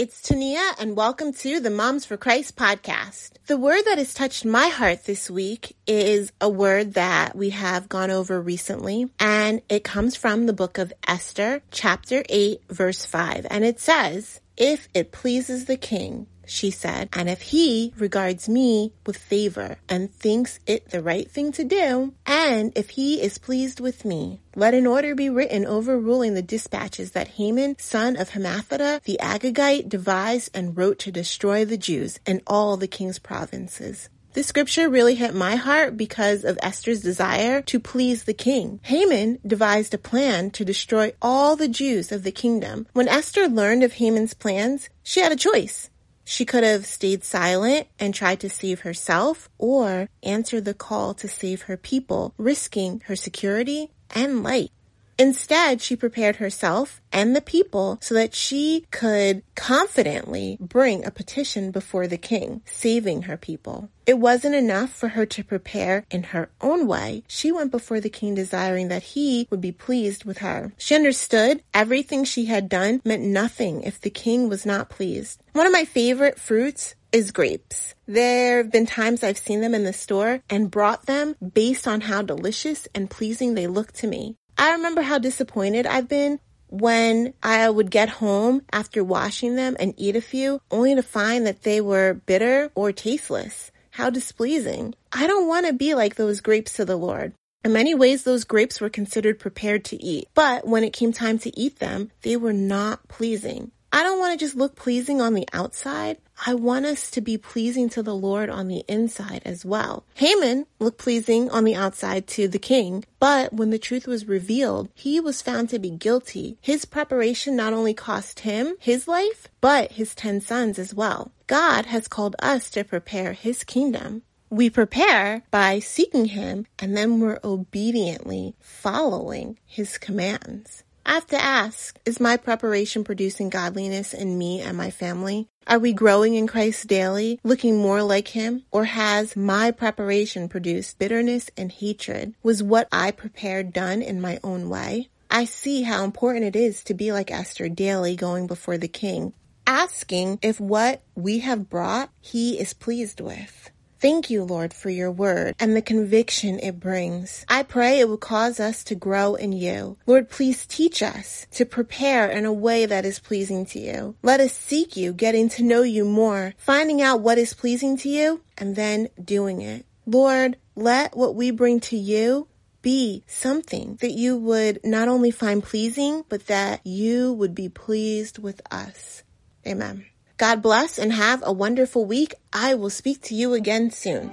it's Tania, and welcome to the Moms for Christ podcast. The word that has touched my heart this week is a word that we have gone over recently, and it comes from the book of Esther, chapter 8, verse 5. And it says, If it pleases the king, she said, and if he regards me with favor and thinks it the right thing to do, and if he is pleased with me, let an order be written overruling the dispatches that Haman, son of Hammedatha, the Agagite, devised and wrote to destroy the Jews in all the king's provinces. This scripture really hit my heart because of Esther's desire to please the king. Haman devised a plan to destroy all the Jews of the kingdom. When Esther learned of Haman's plans, she had a choice. She could have stayed silent and tried to save herself or answered the call to save her people, risking her security and life. Instead, she prepared herself and the people so that she could confidently bring a petition before the king, saving her people. It wasn't enough for her to prepare in her own way. She went before the king desiring that he would be pleased with her. She understood everything she had done meant nothing if the king was not pleased. One of my favorite fruits is grapes. There have been times I've seen them in the store and brought them based on how delicious and pleasing they look to me. I remember how disappointed I've been when I would get home after washing them and eat a few, only to find that they were bitter or tasteless. How displeasing. I don't want to be like those grapes to the Lord. In many ways, those grapes were considered prepared to eat, but when it came time to eat them, they were not pleasing. I don't want to just look pleasing on the outside. I want us to be pleasing to the Lord on the inside as well. Haman looked pleasing on the outside to the king, but when the truth was revealed, he was found to be guilty. His preparation not only cost him his life, but his ten sons as well. God has called us to prepare his kingdom. We prepare by seeking him and then we're obediently following his commands. I have to ask, is my preparation producing godliness in me and my family? Are we growing in Christ daily, looking more like Him? Or has my preparation produced bitterness and hatred? Was what I prepared done in my own way? I see how important it is to be like Esther daily going before the king, asking if what we have brought he is pleased with. Thank you, Lord, for your word and the conviction it brings. I pray it will cause us to grow in you. Lord, please teach us to prepare in a way that is pleasing to you. Let us seek you, getting to know you more, finding out what is pleasing to you, and then doing it. Lord, let what we bring to you be something that you would not only find pleasing, but that you would be pleased with us. Amen. God bless and have a wonderful week. I will speak to you again soon.